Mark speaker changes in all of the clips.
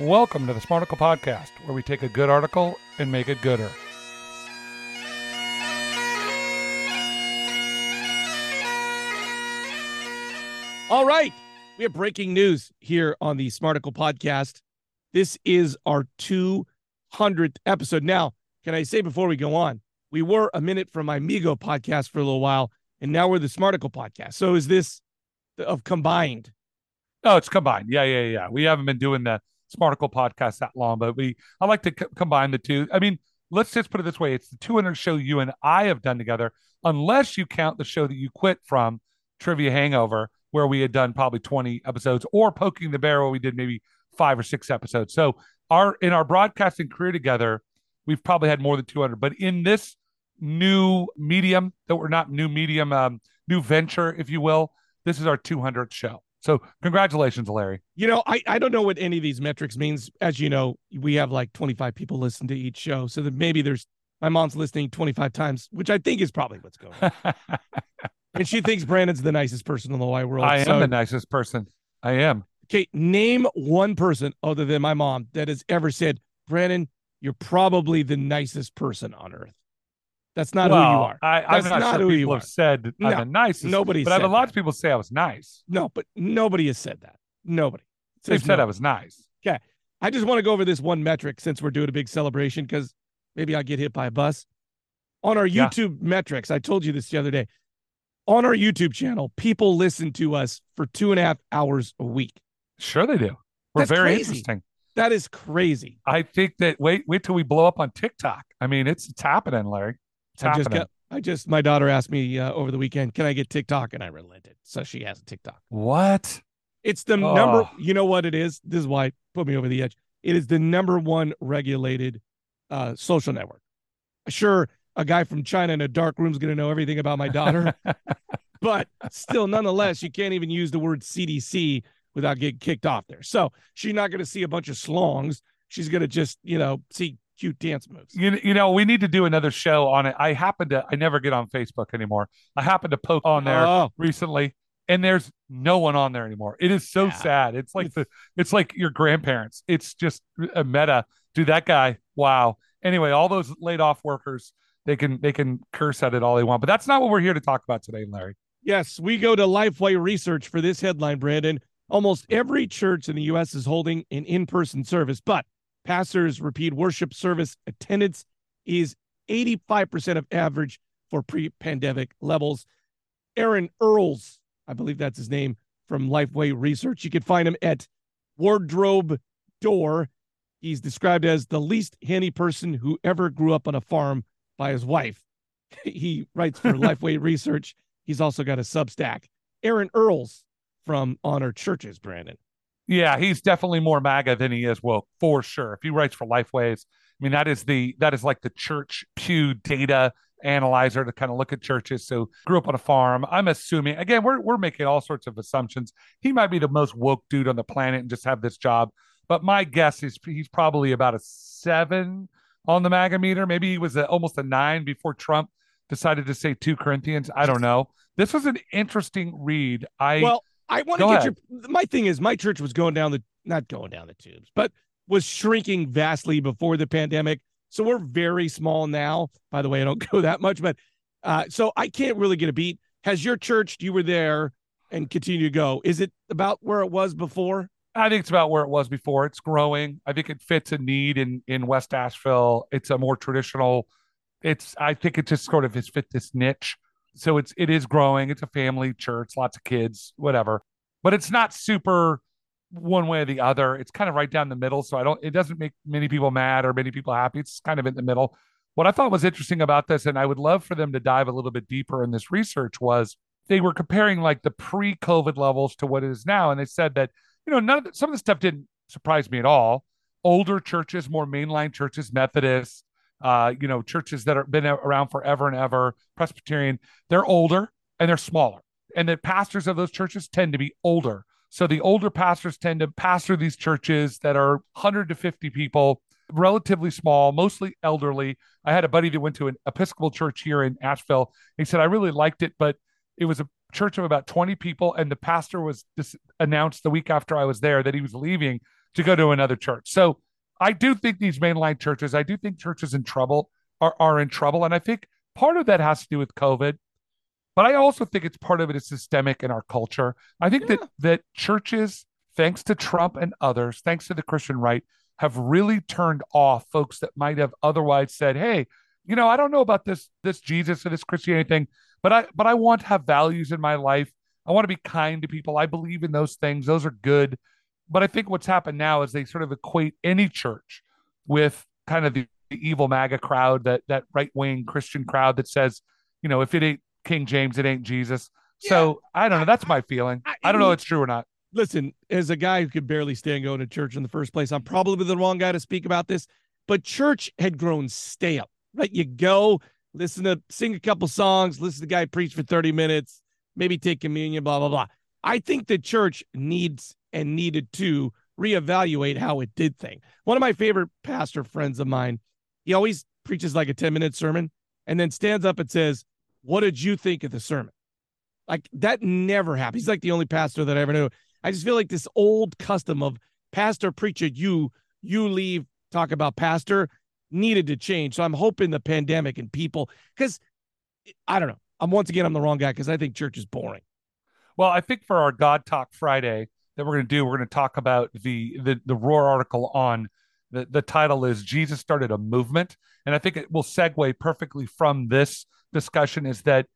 Speaker 1: Welcome to the Smarticle Podcast, where we take a good article and make it gooder.
Speaker 2: All right. We have breaking news here on the Smarticle podcast. This is our 200th episode. Now, can I say before we go on, we were a minute from my Migo podcast for a little while, and now we're the Smarticle podcast. So is this of combined?
Speaker 1: Oh, it's combined. Yeah, yeah, yeah. We haven't been doing the Smarticle podcast that long, but we I like to combine the two. I mean, let's just put it this way: it's the 200 show you and I have done together, unless you count the show that you quit from, Trivia Hangover, where we had done probably 20 episodes, or Poking the Bear, where we did maybe five or six episodes. So our in our broadcasting career together, we've probably had more than 200. But in this new medium that we're not new medium, um, new venture, if you will, this is our 200th show. So congratulations, Larry.
Speaker 2: You know, I, I don't know what any of these metrics means. As you know, we have like 25 people listen to each show. So that maybe there's my mom's listening 25 times, which I think is probably what's going on. and she thinks Brandon's the nicest person in the wide world.
Speaker 1: I am
Speaker 2: So-
Speaker 1: the nicest person. I am.
Speaker 2: Okay, name one person other than my mom that has ever said, Brandon, you're probably the nicest person on earth. That's not
Speaker 1: well,
Speaker 2: who you are.
Speaker 1: I, I'm
Speaker 2: That's
Speaker 1: not,
Speaker 2: not
Speaker 1: sure
Speaker 2: who you
Speaker 1: people have said I'm the nicest.
Speaker 2: nobody
Speaker 1: but I've lots
Speaker 2: that.
Speaker 1: of people say I was nice.
Speaker 2: No, but nobody has said that. Nobody.
Speaker 1: They've said. I was nice. Okay.
Speaker 2: I just want to go over this one metric since we're doing a big celebration because maybe I'll get hit by a bus. On our
Speaker 1: Yeah.
Speaker 2: YouTube metrics, I told you this the other day. On our YouTube channel, people listen to us for two and a half hours a week.
Speaker 1: Sure, they do. We're
Speaker 2: That's
Speaker 1: very
Speaker 2: crazy.
Speaker 1: interesting.
Speaker 2: That is crazy.
Speaker 1: I think that wait, wait till we blow up on TikTok. I mean, it's it's happening, Larry. It's
Speaker 2: I just got, I just, my daughter asked me uh, over the weekend, can I get TikTok? And I relented. So she has a TikTok.
Speaker 1: what?
Speaker 2: It's the number,
Speaker 1: Oh.
Speaker 2: you know what it is? This is why it put me over the edge. It is the number one regulated uh, social network. Sure, a guy from China in a dark room is going to know everything about my daughter, but still, nonetheless, you can't even use the word CDC without getting kicked off there. So she's not going to see a bunch of slongs. She's going to just, you know, see cute dance moves.
Speaker 1: You, you know, we need to do another show on it. I happen to I never get on Facebook anymore. I happen to poke on there
Speaker 2: Oh,
Speaker 1: recently and there's no one on there anymore. It is so
Speaker 2: Yeah.
Speaker 1: sad. It's like the it's like your grandparents. It's just a meta. Dude, that guy, wow. Anyway, all those laid off workers, they can they can curse at it all they want. But that's not what we're here to talk about today, Larry.
Speaker 2: Yes, we go to Lifeway Research for this headline, Brandon. Almost every church in the U.S. is holding an in person service, but pastors repeat worship service attendance is 85% of average for pre pandemic levels. Aaron Earls, I believe that's his name, from Lifeway Research. You can find him at Wardrobe Door. He's described as the least handy person who ever grew up on a farm by his wife. he writes for Lifeway Research. He's also got a Substack. Aaron Earls from Honor Churches, Brandon.
Speaker 1: Yeah, he's definitely more MAGA than he is woke, for sure. If he writes for Lifeways, I mean that is the that is like the church pew data analyzer to kind of look at churches. So grew up on a farm. I'm assuming again, we're we're making all sorts of assumptions. He might be the most woke dude on the planet and just have this job. But my guess is he's probably about a seven on the MAGA meter. Maybe he was a, almost a nine before Trump decided to say two Corinthians. I don't know. This was an interesting read. I
Speaker 2: well, I want to get your. My thing is, my church was going down the not going down the tubes, but was shrinking vastly before the pandemic. So we're very small now. By the way, I don't go that much, but uh, so I can't really get a beat. Has your church? You were there and continue to go. Is it about where it was before?
Speaker 1: I think it's about where it was before. It's growing. I think it fits a need in in West Asheville. It's a more traditional. It's I think it just sort of has fit this niche. So it's it is growing. It's a family church, lots of kids, whatever. But it's not super one way or the other. It's kind of right down the middle. So I don't. It doesn't make many people mad or many people happy. It's kind of in the middle. What I thought was interesting about this, and I would love for them to dive a little bit deeper in this research, was they were comparing like the pre-COVID levels to what it is now, and they said that you know none of the, some of the stuff didn't surprise me at all. Older churches, more mainline churches, Methodists, uh, you know, churches that have been around forever and ever, Presbyterian, they're older and they're smaller, and the pastors of those churches tend to be older. So the older pastors tend to pastor these churches that are 100 to 50 people, relatively small, mostly elderly. I had a buddy that went to an Episcopal church here in Asheville. He said, I really liked it, but it was a church of about 20 people, and the pastor was dis- announced the week after I was there that he was leaving to go to another church. So I do think these mainline churches, I do think churches in trouble are, are in trouble. And I think part of that has to do with COVID. But I also think it's part of it is systemic in our culture. I think yeah. that that churches, thanks to Trump and others, thanks to the Christian right, have really turned off folks that might have otherwise said, "Hey, you know, I don't know about this this Jesus or this Christianity thing, but I but I want to have values in my life. I want to be kind to people. I believe in those things. Those are good." But I think what's happened now is they sort of equate any church with kind of the, the evil MAGA crowd, that that right wing Christian crowd that says, you know, if it ain't King James, it ain't Jesus. Yeah, so I don't know. That's my feeling. I, I, don't know if it's true or not.
Speaker 2: Listen, as a guy who could barely stand going to church in the first place, I'm probably the wrong guy to speak about this. But church had grown stale, right? You go listen to sing a couple songs, listen to the guy preach for 30 minutes, maybe take communion, blah blah blah. I think the church needs and needed to reevaluate how it did thing. One of my favorite pastor friends of mine, he always preaches like a 10 minute sermon and then stands up and says, What did you think of the sermon? Like that never happens. He's like the only pastor that I ever knew. I just feel like this old custom of pastor, preacher, you, you leave, talk about pastor needed to change. So I'm hoping the pandemic and people, because I don't know. I'm once again, I'm the wrong guy because I think church is boring.
Speaker 1: Well, I think for our God Talk Friday, that we're going to do. We're going to talk about the the the Roar article on the the title is Jesus started a movement, and I think it will segue perfectly from this discussion. Is that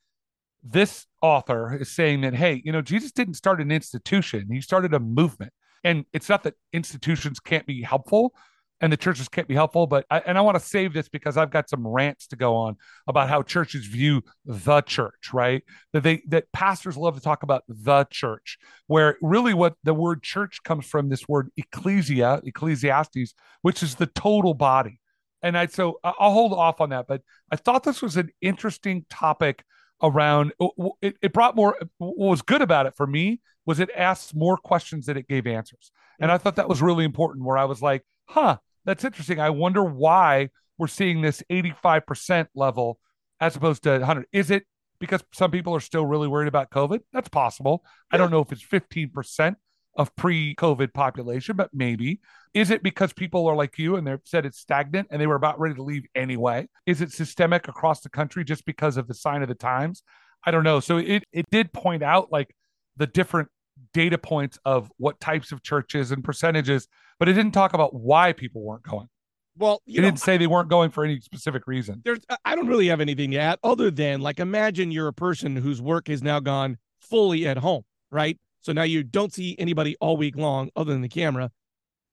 Speaker 1: this author is saying that hey, you know, Jesus didn't start an institution; he started a movement. And it's not that institutions can't be helpful, and the churches can't be helpful. But I, and I want to save this because I've got some rants to go on about how churches view the church, right? That they that pastors love to talk about the church, where really what the word church comes from this word ecclesia, ecclesiastes, which is the total body. And I so I'll hold off on that, but I thought this was an interesting topic around it, it brought more what was good about it for me was it asked more questions than it gave answers and i thought that was really important where i was like huh that's interesting. I wonder why we're seeing this 85% level as opposed to 100. Is it because some people are still really worried about COVID? That's possible. I don't know if it's 15% of pre-COVID population, but maybe. Is it because people are like you and they've said it's stagnant and they were about ready to leave anyway? Is it systemic across the country just because of the sign of the times? I don't know. So it it did point out like the different data points of what types of churches and percentages, but it didn't talk about why people weren't going.
Speaker 2: Well,
Speaker 1: you it know, didn't say they weren't going for any specific reason.
Speaker 2: There's, I don't really have anything to add other than like imagine you're a person whose work has now gone fully at home, right? So now you don't see anybody all week long other than the camera,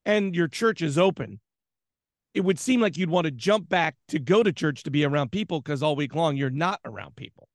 Speaker 2: and your church is open. It would seem like you'd want to jump back to go to church to be around people because all week long you're not around people.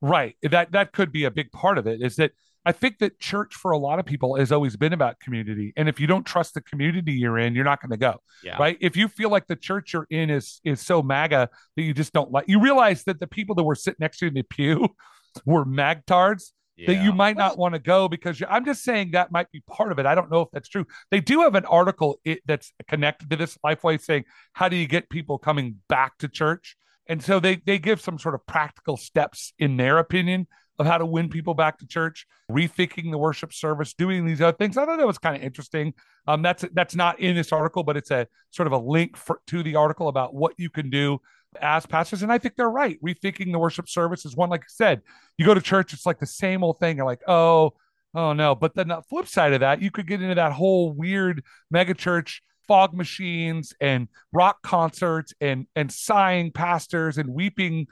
Speaker 1: Right. That that could be a big part of it. Is that I think that church for a lot of people has always been about community. And if you don't trust the community you're in, you're not going to go. Yeah. Right. If you feel like the church you're in is is so MAGA that you just don't like, you realize that the people that were sitting next to you in the pew were magtards. Yeah. That you might not want to go because I'm just saying that might be part of it. I don't know if that's true. They do have an article it, that's connected to this Lifeway saying, How do you get people coming back to church? And so they they give some sort of practical steps in their opinion of how to win people back to church, rethinking the worship service, doing these other things. I thought that was kind of interesting. Um, that's that's not in this article, but it's a sort of a link for, to the article about what you can do as pastors. And I think they're right. Rethinking the worship service is one, like I said, you go to church, it's like the same old thing. You're like, oh, oh no. But then the flip side of that, you could get into that whole weird megachurch fog machines and rock concerts and and sighing pastors and weeping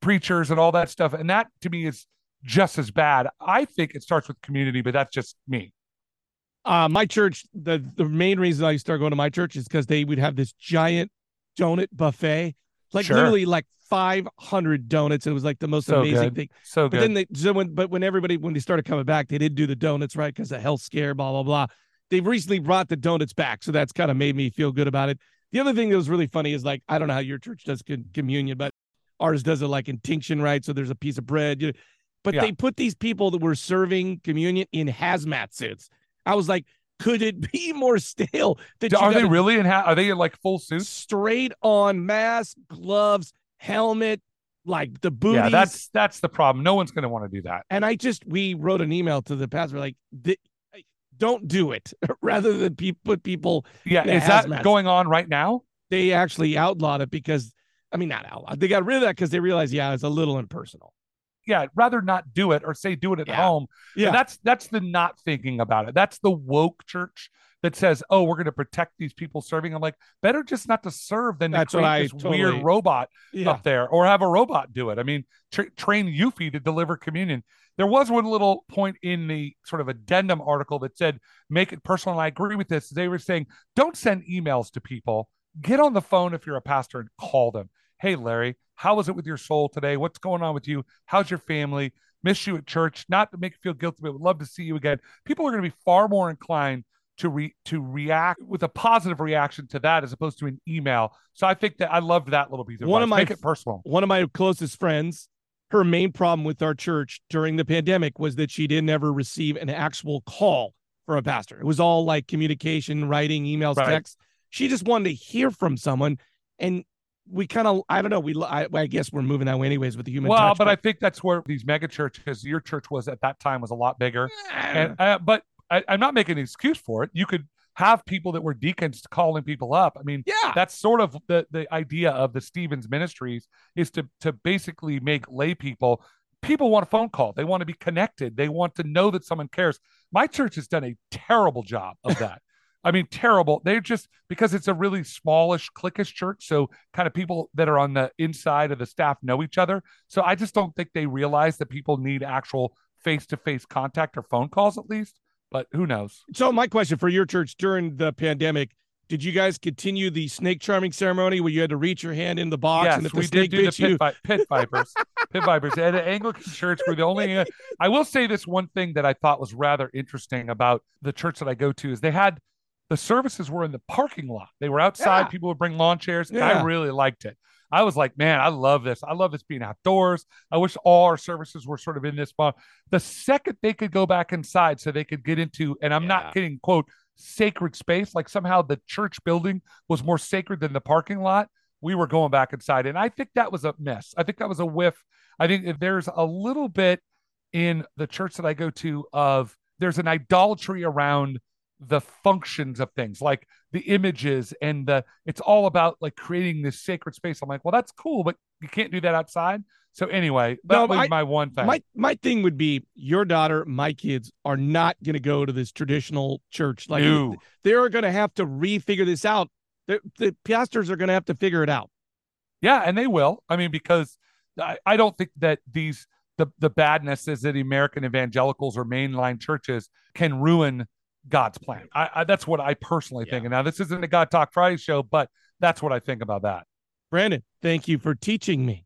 Speaker 1: preachers and all that stuff. And that to me is just as bad. I think it starts with community, but that's just me.
Speaker 2: Uh, my church, the the main reason I started going to my church is because they would have this giant donut buffet, like sure. literally like 500 donuts. It was like the most so amazing
Speaker 1: good.
Speaker 2: thing.
Speaker 1: So
Speaker 2: but
Speaker 1: good.
Speaker 2: then they, so when, but when everybody, when they started coming back, they didn't do the donuts right because the health scare, blah, blah, blah. They've recently brought the donuts back. So that's kind of made me feel good about it. The other thing that was really funny is like, I don't know how your church does communion, but ours does it like intinction, right? So there's a piece of bread. You, but yeah. they put these people that were serving communion in hazmat suits. I was like, could it be more stale?
Speaker 1: That are they really in? Ha- are they in like full suits?
Speaker 2: Straight on mask, gloves, helmet, like the booties.
Speaker 1: Yeah, that's that's the problem. No one's going to want to do that.
Speaker 2: And I just we wrote an email to the pastor like, don't do it, rather than pe- put people.
Speaker 1: Yeah, is that going on right now?
Speaker 2: They actually outlawed it because, I mean, not outlawed. They got rid of that because they realized, yeah, it's a little impersonal.
Speaker 1: Yeah, rather not do it or say do it at
Speaker 2: Yeah.
Speaker 1: home.
Speaker 2: Yeah.
Speaker 1: And that's that's the not thinking about it. That's the woke church that says, "Oh, we're going to protect these people serving." I'm like, better just not to serve than
Speaker 2: That's what
Speaker 1: create this
Speaker 2: totally-
Speaker 1: weird robot
Speaker 2: Yeah.
Speaker 1: up there or have a robot do it. I mean, tra- train Yuffie to deliver communion. There was one little point in the sort of addendum article that said, make it personal. And I agree with this. They were saying, don't send emails to people. Get on the phone if you're a pastor and call them. Hey, Larry, how was it with your soul today? What's going on with you? How's your family? Miss you at church. Not to make you feel guilty, but would love to see you again. People are going to be far more inclined to re to react with a positive reaction to that as opposed to an email. So I think that I loved that little piece of
Speaker 2: One of my
Speaker 1: make it personal.
Speaker 2: One of my closest friends, her main problem with our church during the pandemic was that she didn't ever receive an actual call from a pastor. It was all like communication, writing, emails,
Speaker 1: Right.
Speaker 2: texts. She just wanted to hear from someone, and we kind of, I don't know, we, I, I guess we're moving that way anyways with the human
Speaker 1: well,
Speaker 2: touch.
Speaker 1: but I think that's where these mega churches, your church was at that time was a lot bigger. And uh, but I, I'm not making an excuse for it. You could have people that were deacons calling people up. I mean,
Speaker 2: yeah,
Speaker 1: that's sort of the the idea of the Stephens Ministries is to to basically make lay people. People want a phone call. They want to be connected. They want to know that someone cares. My church has done a terrible job of that. I mean, terrible. They're just because it's a really smallish, cliquish church. So, kind of people that are on the inside of the staff know each other. So, I just don't think they realize that people need actual face to face contact or phone calls at least. But who knows?
Speaker 2: So my question for your church during the pandemic, did you guys continue the snake charming ceremony where you had to reach your hand in the box
Speaker 1: yes,
Speaker 2: and if the
Speaker 1: we
Speaker 2: snake
Speaker 1: did do the
Speaker 2: bit you?
Speaker 1: pit, vi- pit vipers. pit vipers at an Anglican church. We're the only. I will say this one thing that I thought was rather interesting about the church that I go to is they had the services were in the parking lot. They were outside.
Speaker 2: Yeah.
Speaker 1: People would bring lawn chairs. and
Speaker 2: Yeah.
Speaker 1: I really liked it. I was like, man, I love this. I love this being outdoors. I wish all our services were sort of in this spot. The second they could go back inside so they could get into, and I'm
Speaker 2: Yeah.
Speaker 1: not kidding, quote, sacred space, like somehow the church building was more sacred than the parking lot, we were going back inside. And I think that was a mess. I think that was a whiff. I think there's a little bit in the church that I go to of there's an idolatry around the functions of things like the images and the it's all about like creating this sacred space i'm like well that's cool but you can't do that outside so anyway that
Speaker 2: No,
Speaker 1: was
Speaker 2: I-
Speaker 1: my one thing
Speaker 2: My my thing would be your daughter, my kids are not going to go to this traditional church. Like
Speaker 1: No.
Speaker 2: they're going to have to refigure this out. The, the pastors are going to have to figure it out.
Speaker 1: Yeah, and they will. I mean, because I, I don't think that these the the badness is that American evangelicals or mainline churches can ruin God's plan. I, I that's what I personally yeah. think. And now this isn't a God Talk Friday show, but that's what I think about that.
Speaker 2: Brandon, thank you for teaching me.